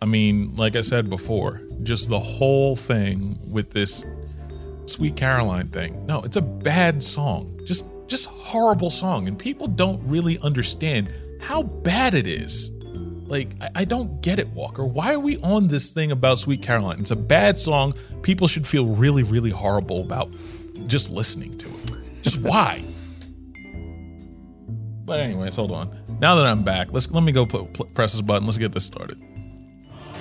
I mean, like I said before, just the whole thing with this Sweet Caroline thing. No, it's a bad song. Just just horrible song and people don't really understand how bad it is. Like, I, I don't get it, Walker. Why are we on this thing about Sweet Caroline? It's a bad song. People should feel really, really horrible about just listening to it. Just why? But anyways, hold on. Now that I'm back, let's let me go put, press this button. Let's get this started.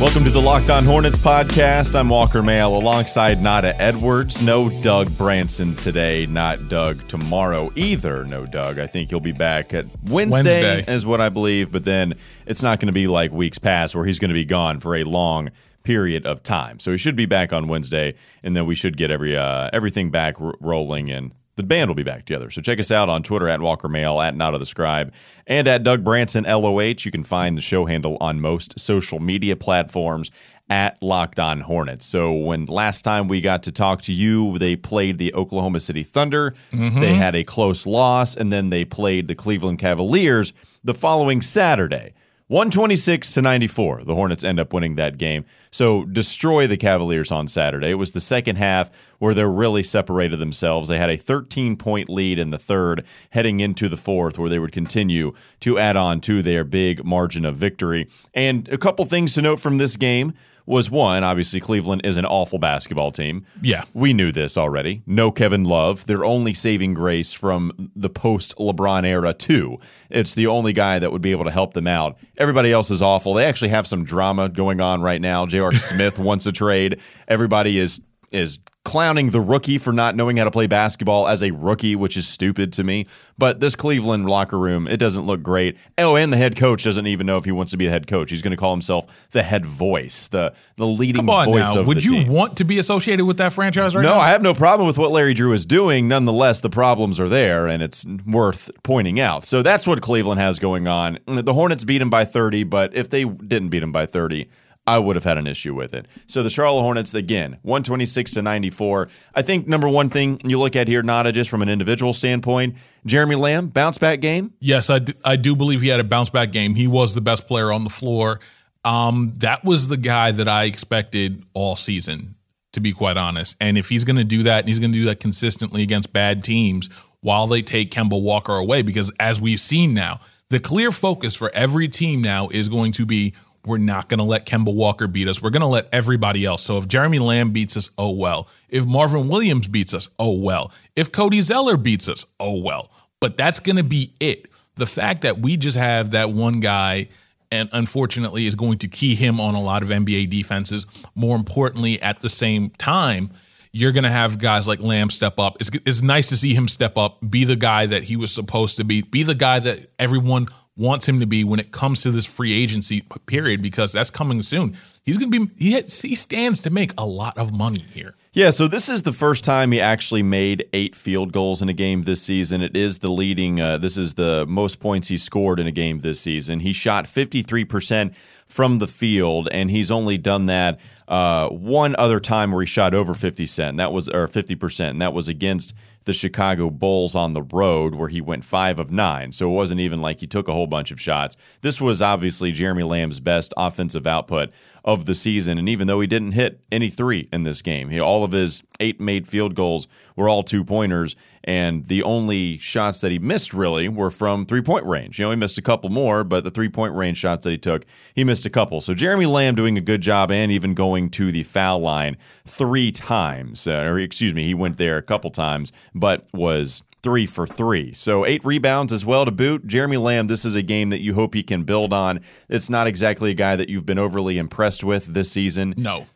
Welcome to the Locked On Hornets podcast. I'm Walker Mail alongside Nada Edwards. No Doug Branson today, not Doug tomorrow either. No Doug. I think he'll be back at Wednesday, Wednesday. is what I believe, but then it's not going to be like weeks past where he's going to be gone for a long period of time. So he should be back on Wednesday, and then we should get every uh, everything back r- rolling and the band will be back together. So check us out on Twitter at Walker Mail, at Not of the Scribe, and at Doug Branson LOH. You can find the show handle on most social media platforms at Locked On Hornets. So when last time we got to talk to you, they played the Oklahoma City Thunder. Mm-hmm. They had a close loss, and then they played the Cleveland Cavaliers the following Saturday. 126 to 94. The Hornets end up winning that game. So destroy the Cavaliers on Saturday. It was the second half where they really separated themselves. They had a 13 point lead in the third, heading into the fourth, where they would continue to add on to their big margin of victory. And a couple things to note from this game was one, obviously, Cleveland is an awful basketball team. Yeah. We knew this already. No Kevin Love. Their only saving grace from the post LeBron era, too. It's the only guy that would be able to help them out. Everybody else is awful. They actually have some drama going on right now. J.R. Smith wants a trade. Everybody is is clowning the rookie for not knowing how to play basketball as a rookie, which is stupid to me. But this Cleveland locker room, it doesn't look great. Oh, and the head coach doesn't even know if he wants to be the head coach. He's going to call himself the head voice, the the leading Come on voice now. of Would the you team. want to be associated with that franchise right No, now? No, I have no problem with what Larry Drew is doing. Nonetheless, the problems are there, and it's worth pointing out. So that's what Cleveland has going on. The Hornets beat him by 30, but if they didn't beat him by 30, I would have had an issue with it. So the Charlotte Hornets, again, 126 to 94. I think number one thing you look at here, Nada, just from an individual standpoint, Jeremy Lamb, bounce back game. Yes, I do, I do believe he had a bounce back game. He was the best player on the floor. Um, that was the guy that I expected all season, to be quite honest. And if he's going to do that, and he's going to do that consistently against bad teams while they take Kemba Walker away, because as we've seen now, the clear focus for every team now is going to be we're not going to let Kemba Walker beat us. We're going to let everybody else. So if Jeremy Lamb beats us, oh well. If Marvin Williams beats us, oh well. If Cody Zeller beats us, oh well. But that's going to be it. The fact that we just have that one guy and unfortunately is going to key him on a lot of NBA defenses. More importantly, at the same time, you're going to have guys like Lamb step up. It's, it's nice to see him step up, be the guy that he was supposed to be, be the guy that everyone wants him to be when it comes to this free agency period because that's coming soon. He's going to be he, he stands to make a lot of money here. Yeah, so this is the first time he actually made eight field goals in a game this season. It is the leading, uh, this is the most points he scored in a game this season. He shot 53% from the field, and he's only done that uh, one other time where he shot over 50 cent. That was, or 50%, and that was against the Chicago Bulls on the road where he went five of nine. So it wasn't even like he took a whole bunch of shots. This was obviously Jeremy Lamb's best offensive output of the season. And even though he didn't hit any three in this game, he, all of his eight made field goals were all two pointers. And the only shots that he missed really were from three point range. You know, he missed a couple more, but the three point range shots that he took, he missed a couple. So Jeremy Lamb doing a good job and even going to the foul line three times. Uh, or excuse me, he went there a couple times, but was three for three. So eight rebounds as well to boot. Jeremy Lamb, this is a game that you hope he can build on. It's not exactly a guy that you've been overly impressed with this season. No.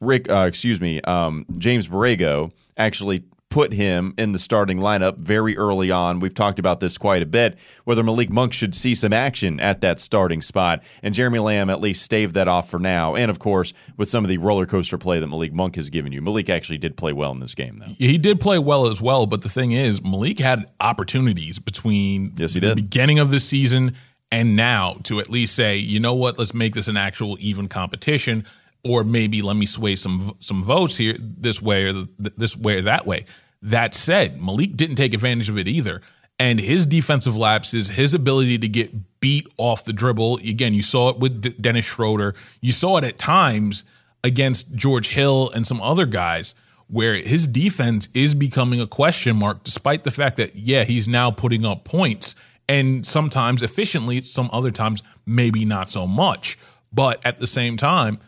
Rick, uh, excuse me, um, James Borrego actually put him in the starting lineup very early on. We've talked about this quite a bit, whether Malik Monk should see some action at that starting spot. And Jeremy Lamb at least staved that off for now. And of course, with some of the roller coaster play that Malik Monk has given you. Malik actually did play well in this game, though. He did play well as well, but the thing is, Malik had opportunities between Yes, he the did. beginning of the season and now to at least say, you know what, let's make this an actual even competition, or maybe let me sway some some votes here this way or this way or that way. That said, Malik didn't take advantage of it either. And his defensive lapses, his ability to get beat off the dribble, again, you saw it with D- Dennis Schroeder. You saw it at times against George Hill and some other guys where his defense is becoming a question mark, despite the fact that, yeah, he's now putting up points and sometimes efficiently, some other times, maybe not so much. But at the same time,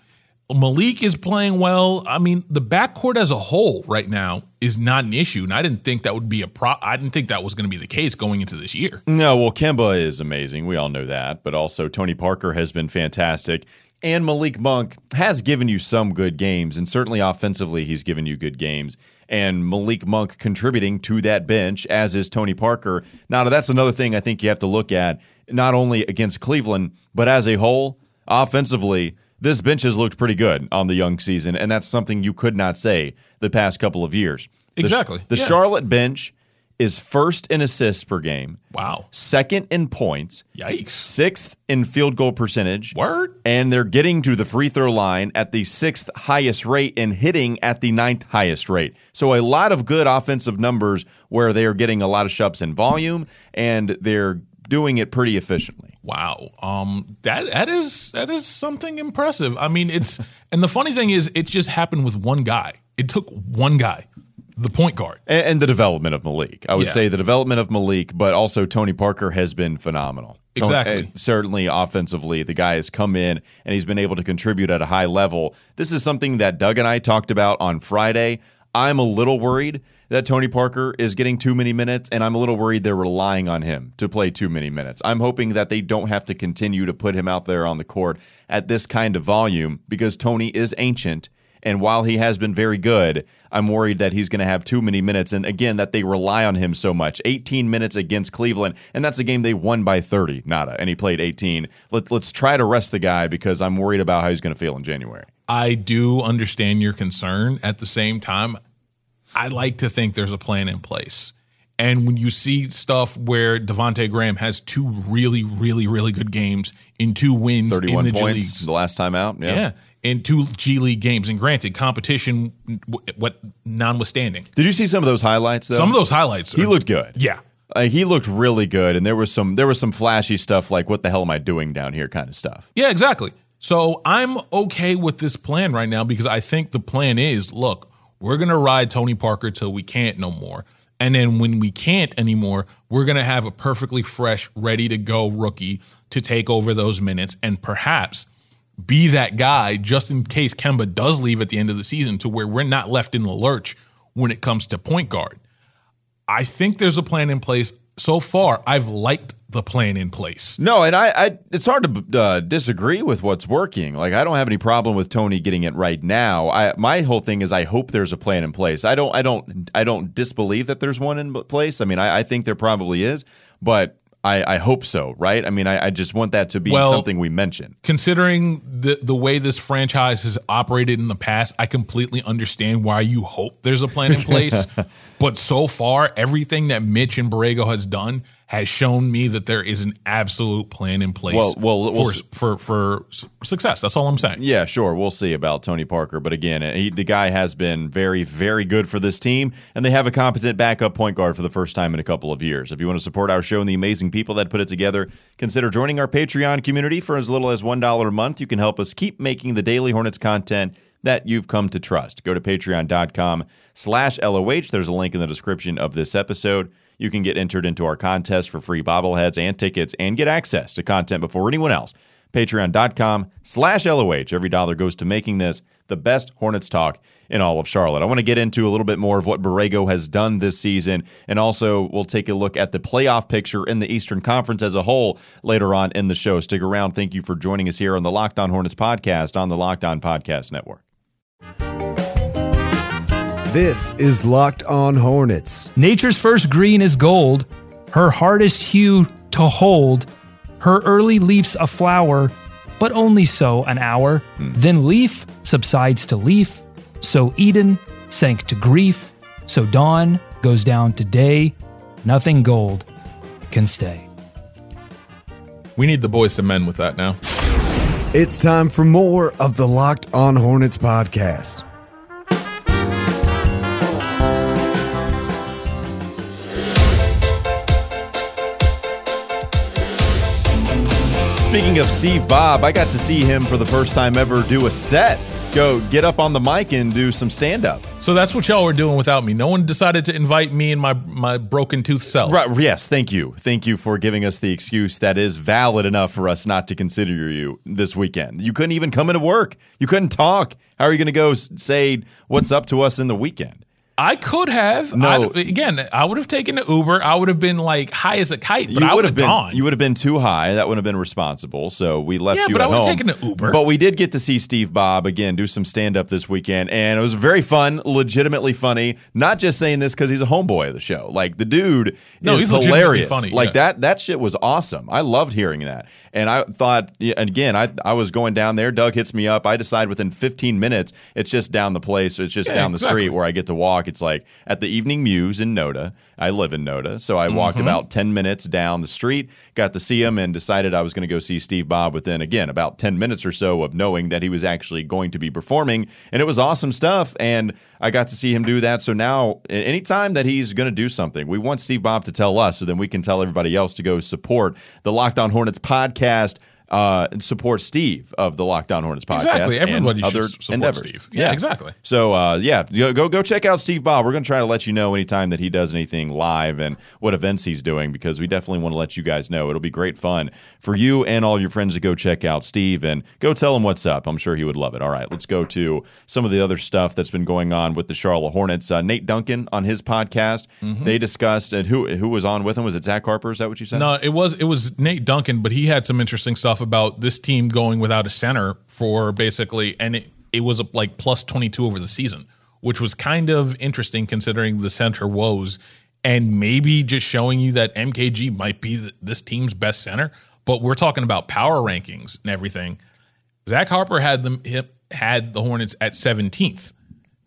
Malik is playing well. I mean, the backcourt as a whole right now is not an issue, and I didn't think that would be a pro. I didn't think that was going to be the case going into this year. No, well, Kemba is amazing. We all know that, but also Tony Parker has been fantastic, and Malik Monk has given you some good games, and certainly offensively, he's given you good games. And Malik Monk contributing to that bench, as is Tony Parker. Now, that's another thing I think you have to look at, not only against Cleveland, but as a whole, offensively this bench has looked pretty good on the young season, and that's something you could not say the past couple of years. Exactly. The, the yeah. Charlotte bench is first in assists per game. Wow. Second in points. Yikes. Sixth in field goal percentage. Word. And they're getting to the free throw line at the sixth highest rate and hitting at the ninth highest rate. So a lot of good offensive numbers where they are getting a lot of shots in volume and they're doing it pretty efficiently. Wow. Um that that is that is something impressive. I mean, it's and the funny thing is it just happened with one guy. It took one guy. The point guard. And, and the development of Malik. I would yeah. say the development of Malik, but also Tony Parker has been phenomenal. Exactly. Tony, certainly offensively, the guy has come in and he's been able to contribute at a high level. This is something that Doug and I talked about on Friday. I'm a little worried that Tony Parker is getting too many minutes, and I'm a little worried they're relying on him to play too many minutes. I'm hoping that they don't have to continue to put him out there on the court at this kind of volume because Tony is ancient. And while he has been very good, I'm worried that he's going to have too many minutes. And again, that they rely on him so much. 18 minutes against Cleveland, and that's a game they won by 30, nada. And he played 18. Let, let's try to rest the guy because I'm worried about how he's going to feel in January. I do understand your concern. At the same time, I like to think there's a plan in place. And when you see stuff where Devonte Graham has two really, really, really good games in two wins 31 in the points G the last time out. Yeah. yeah. In two G League games. And granted, competition, what notwithstanding. Did you see some of those highlights though? Some of those highlights. He looked good. Yeah. Uh, he looked really good, and there was some there was some flashy stuff like "What the hell am I doing down here?" kind of stuff. Yeah, exactly. So I'm okay with this plan right now because I think the plan is look, we're going to ride Tony Parker till we can't no more. And then when we can't anymore, we're going to have a perfectly fresh, ready to go rookie to take over those minutes and perhaps be that guy just in case Kemba does leave at the end of the season to where we're not left in the lurch when it comes to point guard. I think there's a plan in place. So far, I've liked the plan in place. No, and I, I it's hard to uh, disagree with what's working. Like I don't have any problem with Tony getting it right now. I my whole thing is I hope there's a plan in place. I don't I don't I don't disbelieve that there's one in place. I mean I, I think there probably is, but I, I hope so, right? I mean, I, I just want that to be well, something we mention. Considering the the way this franchise has operated in the past, I completely understand why you hope there's a plan in place. but so far, everything that Mitch and Borrego has done has shown me that there is an absolute plan in place well, well, we'll for, for, for success. That's all I'm saying. Yeah, sure. We'll see about Tony Parker, but again, he, the guy has been very, very good for this team, and they have a competent backup point guard for the first time in a couple of years. If you want to support our show and the amazing people that put it together, consider joining our Patreon community for as little as one dollar a month. You can help us keep making the Daily Hornets content that you've come to trust. Go to patreon.com slash LOH. There's a link in the description of this episode. You can get entered into our contest for free bobbleheads and tickets and get access to content before anyone else. Patreon.com slash LOH. Every dollar goes to making this the best Hornets talk in all of Charlotte. I want to get into a little bit more of what Borrego has done this season, and also we'll take a look at the playoff picture in the Eastern Conference as a whole later on in the show. Stick around. Thank you for joining us here on the Locked On Hornets podcast on the Locked On Podcast Network. This is Locked On Hornets. Nature's first green is gold, her hardest hue to hold, her early leafs a flower, but only so an hour. Hmm. Then leaf subsides to leaf, so Eden sank to grief, so dawn goes down to day. Nothing gold can stay. We need the boys to men with that now. It's time for more of the Locked On Hornets podcast. Speaking of Steve Bob, I got to see him for the first time ever do a set. Go get up on the mic and do some stand up. So that's what y'all were doing without me. No one decided to invite me and my my broken tooth self. Right. Yes. Thank you. Thank you for giving us the excuse that is valid enough for us not to consider you this weekend. You couldn't even come into work. You couldn't talk. How are you going to go say what's up to us in the weekend? I could have. No. I, again, I would have taken the Uber. I would have been like high as a kite, but I would have been gone. you would have been too high. That would have been responsible. So we left Yeah, you but at I would've taken the Uber. But we did get to see Steve Bob again do some stand up this weekend, and it was very fun, legitimately funny. Not just saying this because he's a homeboy of the show. Like the dude No, is he's hilarious. funny, like yeah. that that shit was awesome. I loved hearing that, and I thought and again I I was going down there. Doug hits me up. I decide within 15 minutes it's just down the place. It's just Yeah, down the exactly. street where I get to walk. It's like at the Evening Muse in Noda. I live in Noda, so I Mm-hmm. walked about 10 minutes down the street, got to see him, and decided I was going to go see Steve Bob within, again, about 10 minutes or so of knowing that he was actually going to be performing. And it was awesome stuff. And I got to see him do that. So now, anytime that he's going to do something, we want Steve Bob to tell us so then we can tell everybody else to go support the Locked On Hornets podcast. Uh, and support Steve of the Locked On Hornets podcast. Exactly. and Everybody should other support endeavors. Steve. Yeah, exactly. So uh, yeah, go, go go check out Steve Bob. We're gonna try to let you know anytime that he does anything live and what events he's doing because we definitely want to let you guys know. It'll be great fun for you and all your friends to go check out Steve and go tell him what's up. I'm sure he would love it. All right, let's go to some of the other stuff that's been going on with the Charlotte Hornets. Uh, Nate Duncan on his podcast, they discussed and who who was on with him was it Zach Harper? Is that what you said? No, it was it was Nate Duncan, but he had some interesting stuff about this team going without a center for basically, and it, it was like plus twenty two over the season, which was kind of interesting considering the center woes, and maybe just showing you that MKG might be th- this team's best center. But we're talking about power rankings and everything. Zach Harper had them had the Hornets at 17th.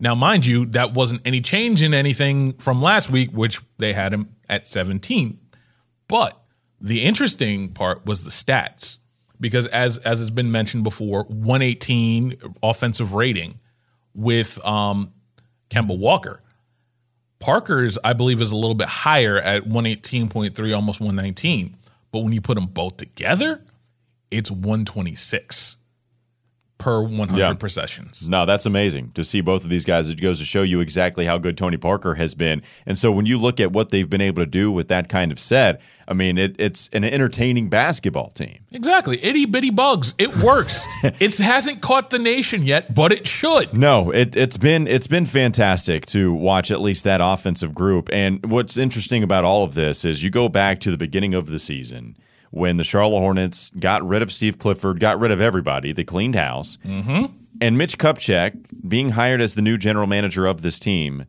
Now, mind you, that wasn't any change in anything from last week, which they had him at 17th. But the interesting part was the stats, because as as has been mentioned before, 118 offensive rating with um, Kemba Walker. Parker's, I believe, is a little bit higher at 118.3, almost 119. But when you put them both together, it's 126 per 100 Yeah. possessions. No, that's amazing to see both of these guys. It goes to show you exactly how good Tony Parker has been. And so when you look at what they've been able to do with that kind of set, I mean, it, it's an entertaining basketball team. Exactly. Itty bitty bugs. It works. it hasn't caught the nation yet, but it should. No, it, it's been it's been fantastic to watch at least that offensive group. And what's interesting about all of this is you go back to the beginning of the season when the Charlotte Hornets got rid of Steve Clifford, got rid of everybody, they cleaned house, mm-hmm. and Mitch Kupchak being hired as the new general manager of this team,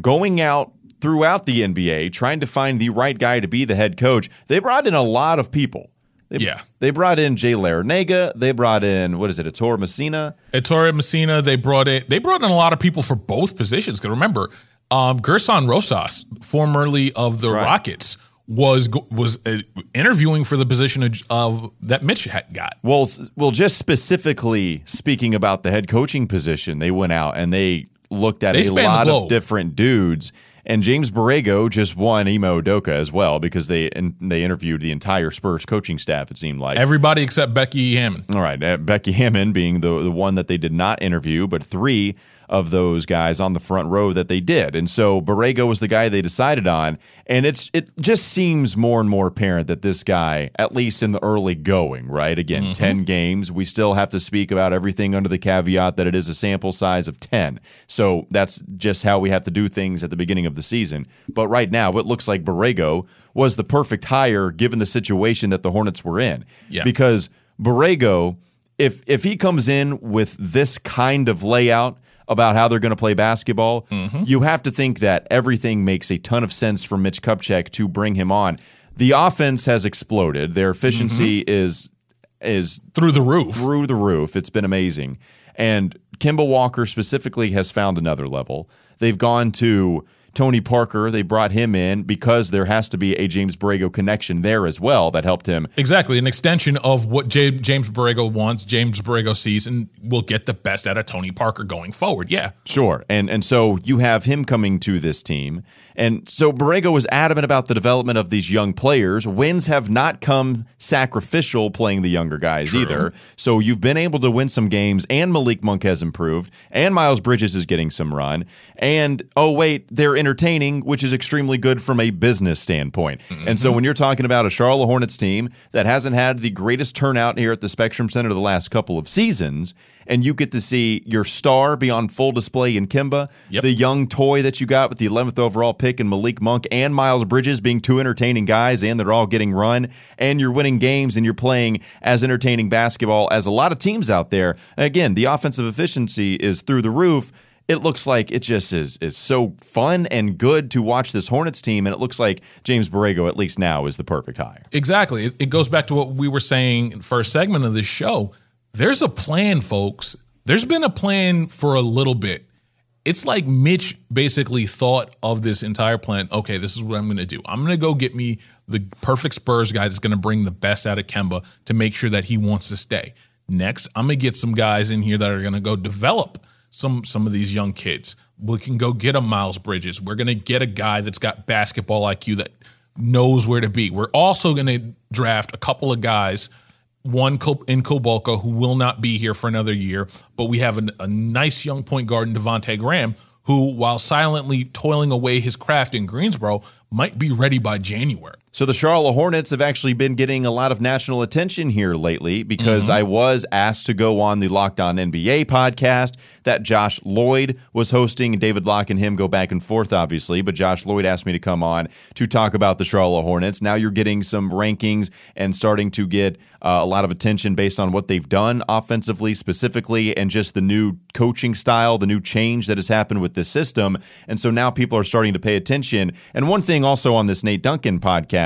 going out throughout the NBA trying to find the right guy to be the head coach. They brought in a lot of people. They, Yeah. They brought in Jay Larranaga. They brought in, what is it, Ettore Messina? Ettore Messina, they brought in they brought in a lot of people for both positions. Because remember, um, Gerson Rosas, formerly of the right. Rockets, was was uh, interviewing for the position of, of that Mitch had got. Well, well, just specifically speaking about the head coaching position, they went out and they looked at They a lot of different dudes. And James Borrego just won Ime Udoka as well because they and they interviewed the entire Spurs coaching staff. It seemed like Everybody except Becky Hammon. all right, uh, Becky Hammon being the the one that they did not interview, but three of those guys on the front row that they did, and so Borrego was the guy they decided on, and it's it just seems more and more apparent that this guy, at least in the early going, right? Again, mm-hmm. ten games, we still have to speak about everything under the caveat that it is a sample size of ten, so that's just how we have to do things at the beginning of the season. But right now, it looks like Borrego was the perfect hire given the situation that the Hornets were in, Yeah. because Borrego, if if he comes in with this kind of layout about how they're going to play basketball, mm-hmm. you have to think that everything makes a ton of sense for Mitch Kupchak to bring him on. The offense has exploded. Their efficiency mm-hmm. is is Through the roof. through the roof. It's been amazing. And Kemba Walker specifically has found another level. They've gone to Tony Parker, they brought him in because there has to be a James Borrego connection there as well that helped him. Exactly, an extension of what J- James Borrego wants, James Borrego sees, and will get the best out of Tony Parker going forward. Yeah, Sure. And and so you have him coming to this team. And so Borrego was adamant about the development of these young players. Wins have not come sacrificial playing the younger guys either. So you've been able to win some games and Malik Monk has improved and Miles Bridges is getting some run. And oh wait, they're entertaining, which is extremely good from a business standpoint. And so when you're talking about a Charlotte Hornets team that hasn't had the greatest turnout here at the Spectrum Center the last couple of seasons, and you get to see your star be on full display in Kemba, Yep. the young toy that you got with the 11th overall pick in Malik Monk and Miles Bridges being two entertaining guys and they're all getting run and you're winning games and you're playing as entertaining basketball as a lot of teams out there. Again, the offensive efficiency is through the roof. It looks like it just is is so fun and good to watch this Hornets team and it looks like James Borrego at least now is the perfect hire. Exactly. It, it goes back to what we were saying in first segment of this show. There's a plan, folks. There's been a plan for a little bit. It's like Mitch basically thought of this entire plan. Okay, this is what I'm going to do. I'm going to go get me the perfect Spurs guy that's going to bring the best out of Kemba to make sure that he wants to stay. Next, I'm going to get some guys in here that are going to go develop some some of these young kids. We can go get a Miles Bridges. We're going to get a guy that's got basketball IQ that knows where to be. We're also going to draft a couple of guys, one in Kulboka who will not be here for another year, but we have a, a nice young point guard in Devonte Graham who, while silently toiling away his craft in Greensboro, might be ready by January. So the Charlotte Hornets have actually been getting a lot of national attention here lately because Mm-hmm. I was asked to go on the Locked On NBA podcast that Josh Lloyd was hosting. David Locke and him go back and forth, obviously, but Josh Lloyd asked me to come on to talk about the Charlotte Hornets. Now you're getting some rankings and starting to get uh, a lot of attention based on what they've done offensively, specifically, and just the new coaching style, the new change that has happened with this system. And so now people are starting to pay attention. And one thing also on this Nate Duncan podcast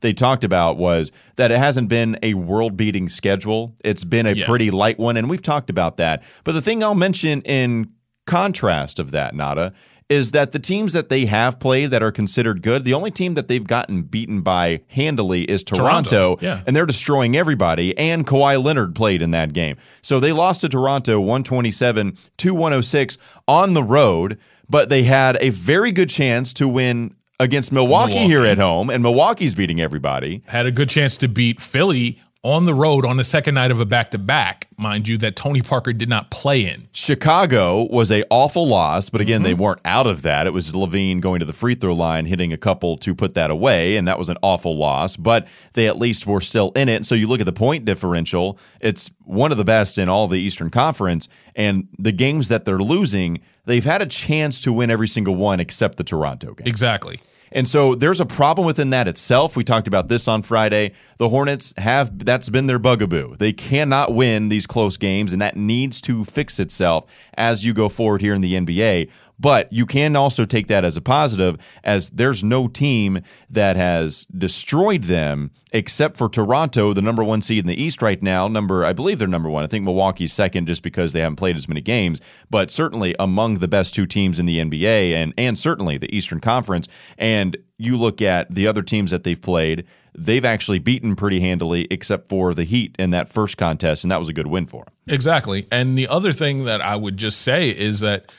they talked about was that it hasn't been a world beating schedule. It's been a Yeah. pretty light one. And we've talked about that. But the thing I'll mention in contrast of that, Nada, is that the teams that they have played that are considered good, the only team that they've gotten beaten by handily is Toronto. Toronto, yeah. And they're destroying everybody. And Kawhi Leonard played in that game. So they lost to Toronto 127 to 106 on the road, but they had a very good chance to win against Milwaukee, Milwaukee. here at home. And Milwaukee's beating everybody. Had a good chance to beat Philly on the road on the second night of a back to back, mind you, that Tony Parker did not play in. Chicago was a awful loss, but again, they Mm-hmm. weren't out of that. It was LaVine going to the free throw line, hitting a couple to put that away, and that was an awful loss. But they at least were still in it. So you look at the point differential; it's one of the best in all the Eastern Conference. And the games that they're losing, they've had a chance to win every single one except the Toronto game. Exactly. And so there's a problem within that itself. We talked about this on Friday. The Hornets have that's been their bugaboo. They cannot win these close games, and that needs to fix itself as you go forward here in the NBA. But you can also take that as a positive, as there's no team that has destroyed them except for Toronto, the number one seed in the East right now. Number, I believe they're number one. I think Milwaukee's second just because they haven't played as many games, but certainly among the best two teams in the NBA and and certainly the Eastern Conference. And you look at the other teams that they've played, they've actually beaten pretty handily, except for the Heat in that first contest, and that was a good win for them. Exactly. And the other thing that I would just say is that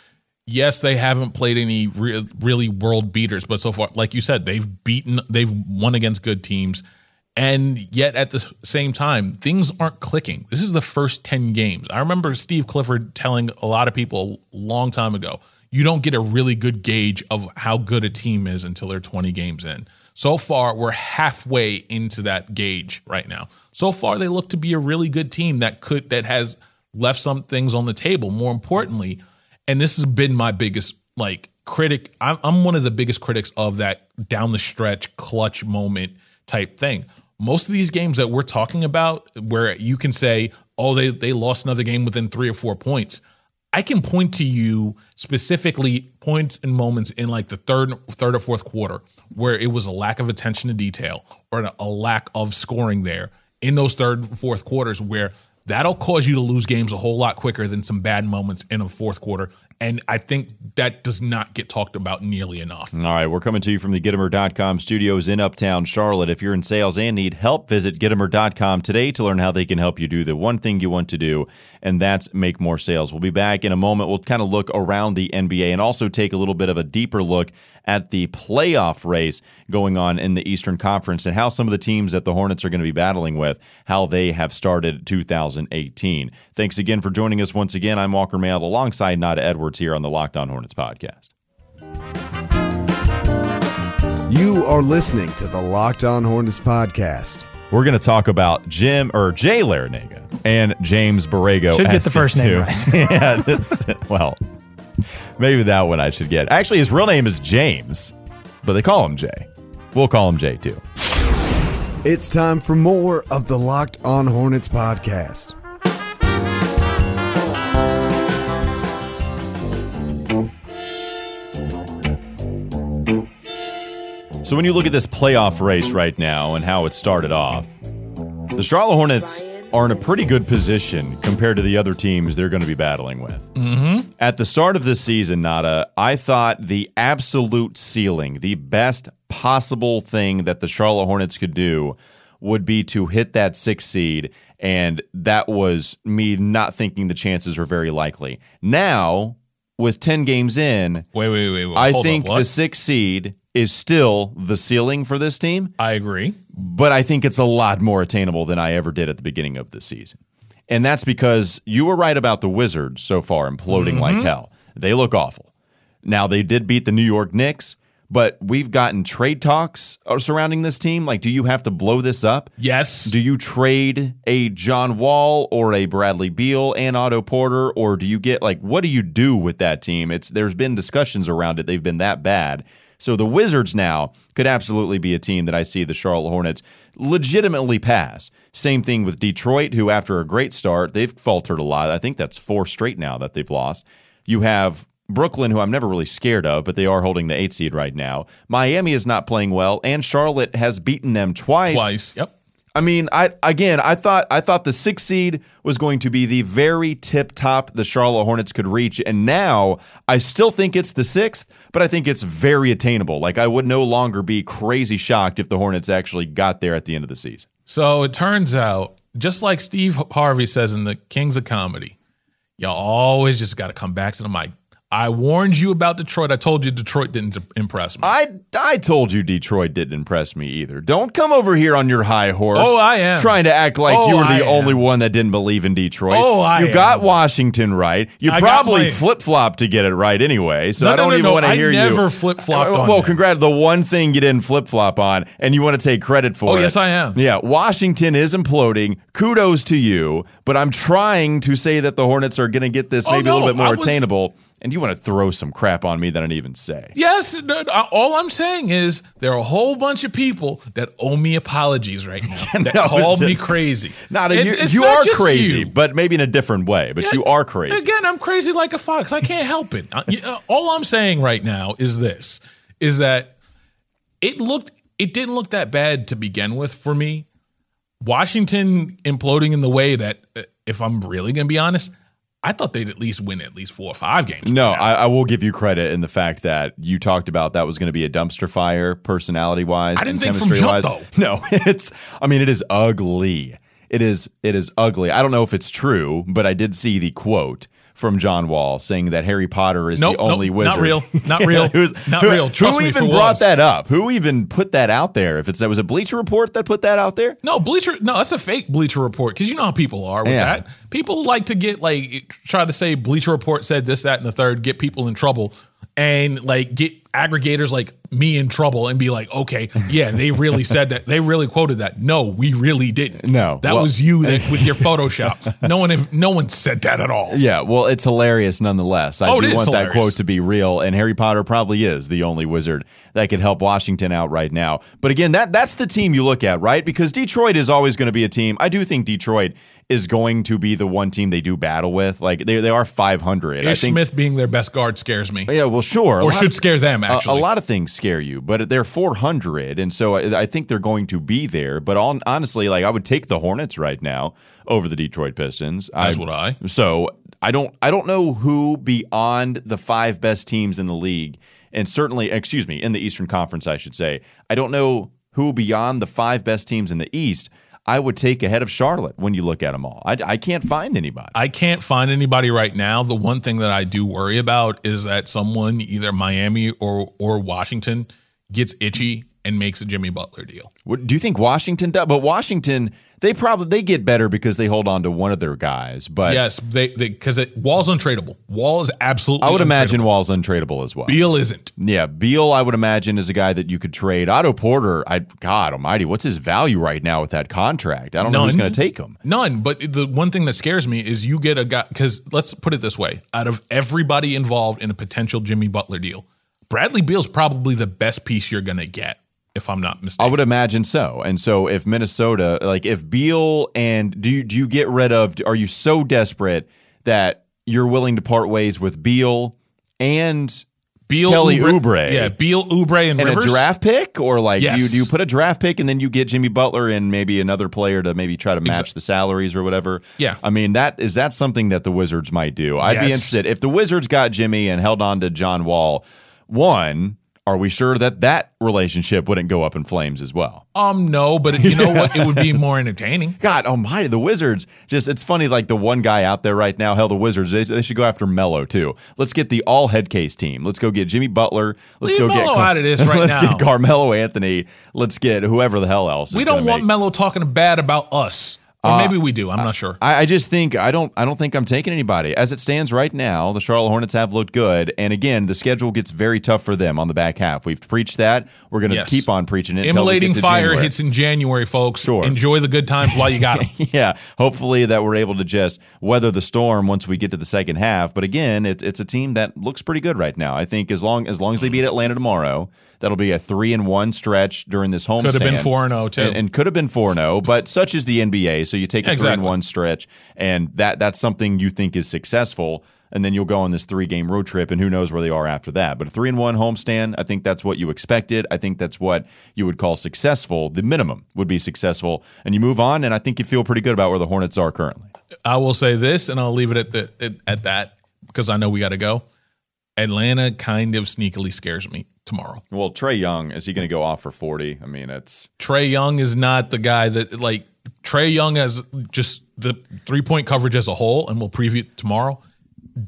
yes, they haven't played any re- really world beaters, but so far, like you said, they've beaten, they've won against good teams. And yet at the same time, things aren't clicking. This is the first 10 games. I remember Steve Clifford telling a lot of people a long time ago, you don't get a really good gauge of how good a team is until they're 20 games in. So far, we're halfway into that gauge right now. So far, they look to be a really good team that could that has left some things on the table. More importantly, and this has been my biggest like critic. I'm, I'm one of the biggest critics of that down the stretch clutch moment type thing. Most of these games that we're talking about, where you can say, "Oh, they they lost another game within three or four points," I can point to you specifically points and moments in like the third, third or fourth quarter where it was a lack of attention to detail or a lack of scoring there in those third, fourth quarters where that'll cause you to lose games a whole lot quicker than some bad moments in a fourth quarter. And I think that does not get talked about nearly enough. All right, we're coming to you from the Gitomer.com studios in Uptown Charlotte. If you're in sales and need help, visit Gitomer.com today to learn how they can help you do the one thing you want to do, and that's make more sales. We'll be back in a moment. We'll kind of look around the NBA and also take a little bit of a deeper look at the playoff race going on in the Eastern Conference and how some of the teams that the Hornets are going to be battling with, how they have started 2018. Thanks again for joining us once again. I'm Walker Mail alongside Nada Edwards here on the Locked On Hornets podcast. You are listening to the Locked On Hornets podcast. We're going to talk about Jim or Jay Larranaga and James Borrego. Should get the first name two- right. yeah, that's, well, maybe that one I should get. Actually, his real name is James, but they call him Jay. We'll call him Jay too. It's time for more of the Locked On Hornets podcast. So when you look at this playoff race right now and how it started off, the Charlotte Hornets are in a pretty good position compared to the other teams they're going to be battling with. Mm-hmm. At the start of this season, Nada, I thought the absolute ceiling, the best possible thing that the Charlotte Hornets could do would be to hit that six seed, and that was me not thinking the chances were very likely. Now, with 10 games in, Wait, wait, wait. wait I hold think up, the six seed is still the ceiling for this team, I agree. but I think it's a lot more attainable than I ever did at the beginning of the season. And that's because you were right about the Wizards so far imploding Mm-hmm. like hell. They look awful. Now, they did beat the New York Knicks, but we've gotten trade talks surrounding this team. Like, do you have to blow this up? Yes. Do you trade a John Wall or a Bradley Beal and Otto Porter, or do you get like what do you do with that team? It's there's been discussions around it. They've been that bad. So the Wizards now could absolutely be a team that I see the Charlotte Hornets legitimately pass. Same thing with Detroit, who after a great start, they've faltered a lot. I think that's four straight now that they've lost. You have Brooklyn, who I'm never really scared of, but they are holding the eight seed right now. Miami is not playing well, and Charlotte has beaten them twice. Twice. Yep. I mean, I again, I thought I thought the sixth seed was going to be the very tip top the Charlotte Hornets could reach, and now I still think it's the sixth, but I think it's very attainable. Like I would no longer be crazy shocked if the Hornets actually got there at the end of the season. So it turns out, just like Steve Harvey says in the Kings of Comedy, y'all always just got to come back to the mic. I warned you about Detroit. I told you Detroit didn't impress me. I I told you Detroit didn't impress me either. Don't come over here on your high horse. Oh, I am. trying to act like Oh, you were I the am. only one that didn't believe in Detroit. Oh, I you am. got Washington right. You I probably flip flopped to get it right anyway. So No, I don't no, even no. want to hear you. I never flip-flopped Uh, on Well, congrats. The one thing you didn't flip flop on, and you want to take credit for Oh, it. yes, I am. Yeah, Washington is imploding. Kudos to you, but I'm trying to say that the Hornets are going to get this Oh, maybe a little bit more was- attainable. And you want to throw some crap on me that I didn't even say. Yes, all I'm saying is there are a whole bunch of people that owe me apologies right now that No, called me crazy. Not a, It's- you, it's you not are crazy, you. but maybe in a different way. But you are crazy. Again, I'm crazy like a fox. I can't help it. Uh, All I'm saying right now is this: is that it looked, it didn't look that bad to begin with for me. Washington imploding in the way that, uh, if I'm really going to be honest, I thought they'd at least win at least four or five games. No, I, I will give you credit in the fact that you talked about that was going to be a dumpster fire, personality wise. I didn't think from jump, though. No, it's. I mean, it is ugly. It is. It is ugly. I don't know if it's true, but I did see the quote from John Wall saying that Harry Potter is Nope, the only nope, wizard. not real. Not real. Who's- Not who- real. Trust who me even brought was. that up? Who even put that out there? If it's that was a Bleacher Report that put that out there? No, Bleacher. No, that's a fake Bleacher Report because you know how people are with Yeah. that. People like to get like try to say Bleacher Report said this, that, and the third, get people in trouble, and like get aggregators like me in trouble and be like, okay, yeah, they really said that. They really quoted that. No, we really didn't. No. that Well- was you that, with your Photoshop. No one, no one said that at all. Yeah, well, it's hilarious nonetheless. I Oh, do want that quote to be real, and Harry Potter probably is the only wizard that could help Washington out right now. But again, that that's the team you look at, right? Because Detroit is always going to be a team. I do think Detroit is going to be the one team they do battle with. Like they they are 500. I Ish think Smith being their best guard scares me, Yeah, well, sure. Or should of- scare them a- actually. A, lot of things scare you, but they're 400, and so I, I think they're going to be there. But on, honestly, like I would take the Hornets right now over the Detroit Pistons. As would I. So I don't I don't know who beyond the five best teams in the league, and certainly, excuse me, in the Eastern Conference, I should say. I don't know who beyond the five best teams in the East I would take ahead of Charlotte when you look at them all. I, I can't find anybody. I can't find anybody right now. The one thing that I do worry about is that someone, either Miami or or Washington, gets itchy and makes a Jimmy Butler deal. What- Do you think Washington does? But Washington, they probably they get better because they hold on to one of their guys. But yes, they because it Wall's untradeable. Wall is absolutely. I would imagine. Wall's untradeable as well. Beal isn't. Yeah, Beal, I would imagine, is a guy that you could trade. Otto Porter, I God Almighty, what's his value right now with that contract? I don't know who's going to take him. None. But the one thing that scares me is you get a guy because let's put it this way: out of everybody involved in a potential Jimmy Butler deal, Bradley Beal's probably the best piece you're going to get, if I'm not mistaken. I would imagine so. And so, if Minnesota, like if Beal and do you, do you get rid of? Are you so desperate that you're willing to part ways with Beal and Beal, Kelly Oubre. yeah, Beal, Oubre, and, and Rivers. a draft pick, or like do you do you put a draft pick and then you get Jimmy Butler and maybe another player to maybe try to match Exa- the salaries or whatever? Yeah. I mean that is that something that the Wizards might do. I'd be interested if the Wizards got Jimmy and held on to John Wall. One, are we sure that that relationship wouldn't go up in flames as well? Um, no, but you know what? It would be more entertaining. God almighty, the Wizards just it's funny like the one guy out there right now, hell the Wizards, they, they should go after Melo too. Let's get the all head case team. Let's go get Jimmy Butler. Let's Leave go get Melo out of this right let's now. get Carmelo Anthony. Let's get whoever the hell else. We is don't want make- Melo talking bad about us, or uh, maybe we do. I'm not sure. I, I just think I don't I don't think I'm taking anybody. As it stands right now, the Charlotte Hornets have looked good. And again, the schedule gets very tough for them on the back half. We've preached that. We're gonna Yes. keep on preaching it. Immolating to fire January. hits in January, folks. Sure. Enjoy the good times while you got them. yeah, hopefully that we're able to just weather the storm once we get to the second half. But again, it, it's a team that looks pretty good right now. I think as long as long as they beat Atlanta tomorrow, that'll be a three and one stretch during this home. Could have been four and zero too. and, and could have been four zero. Oh, but such is the NBA, so you take a three and one stretch, and that that's something you think is successful. And then you'll go on this three game road trip, and who knows where they are after that. But a three and one homestand, I think that's what you expected. I think that's what you would call successful. The minimum would be successful, and you move on. And I think you feel pretty good about where the Hornets are currently. I will say this, and I'll leave it at the at that because I know we got to go. Atlanta kind of sneakily scares me tomorrow. Well, Trae Young is he going to go off for forty? I mean, it's Trae Young is not the guy that like Trae Young as just the three point coverage as a whole, and we'll preview it tomorrow.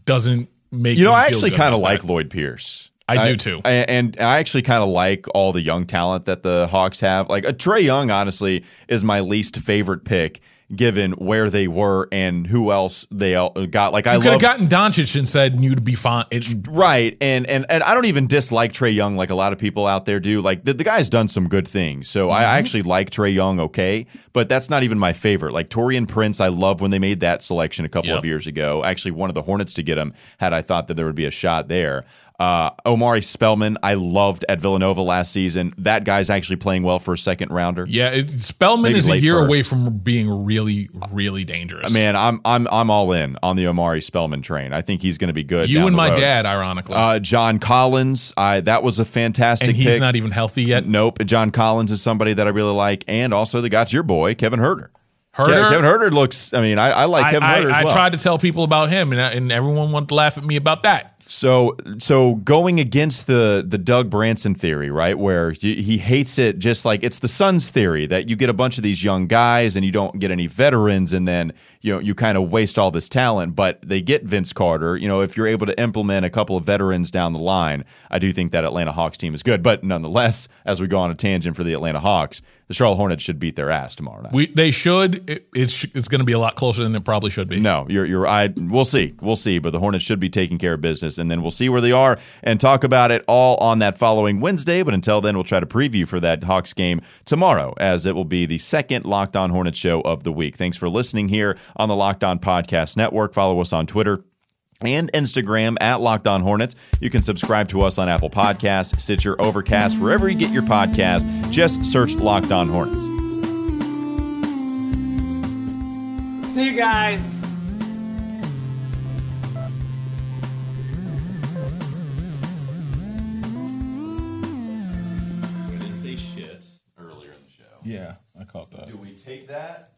Doesn't make you know I actually kind of like that. Lloyd Pierce. I do too. I- and I actually kind of like all the young talent that the Hawks have. Like uh, Trae Young, honestly, is my least favorite pick given where they were and who else they got. Like I could love have gotten Doncic and said you'd be fine. It, Right, and and and I don't even dislike Trae Young like a lot of people out there do. Like the, the guy's done some good things, so I mm-hmm. actually like Trae Young. Okay, but that's not even my favorite. Like Taurean Prince, I love when they made that selection a couple Yep. of years ago. Actually, one of the Hornets to get him had I thought that there would be a shot there. Uh, Omari Spellman, I loved at Villanova last season. That guy's actually playing well for a second rounder. yeah, it, Spellman Maybe is a year first. away from being really, really dangerous. Man, I'm I'm I'm all in on the Omari Spellman train. I think he's going to be good. you and my road. dad, ironically, Uh, John Collins, I that was a fantastic and he's pick. not even healthy yet. Nope. John Collins is somebody that I really like, and also the guy's your boy, Kevin Huerter. Huerter, Kevin Huerter looks. I mean, I, I like I, Kevin I- Huerter I well. tried to tell people about him, and, and everyone wanted to laugh at me about that. So, so going against the the Doug Branson theory, right, where he, he hates it, just like it's the Suns theory that you get a bunch of these young guys and you don't get any veterans, and then you know you kind of waste all this talent. But they get Vince Carter. You know, if you're able to implement a couple of veterans down the line, I do think that Atlanta Hawks team is good. But nonetheless, as we go on a tangent for the Atlanta Hawks, the Charlotte Hornets should beat their ass tomorrow night. We they should. It, it's it's going to be a lot closer than it probably should be. No, you're you're I we'll see. We'll see, but the Hornets should be taking care of business and then we'll see where they are and talk about it all on that following Wednesday, but until then we'll try to preview for that Hawks game tomorrow as it will be the second Locked On Hornets show of the week. Thanks for listening here on the Locked On Podcast Network. Follow us on Twitter and Instagram at Locked On Hornets. You can subscribe to us on Apple Podcasts, Stitcher, Overcast, wherever you get your podcast. Just search Locked On Hornets. See you guys. Yeah, I caught that. Do we take that?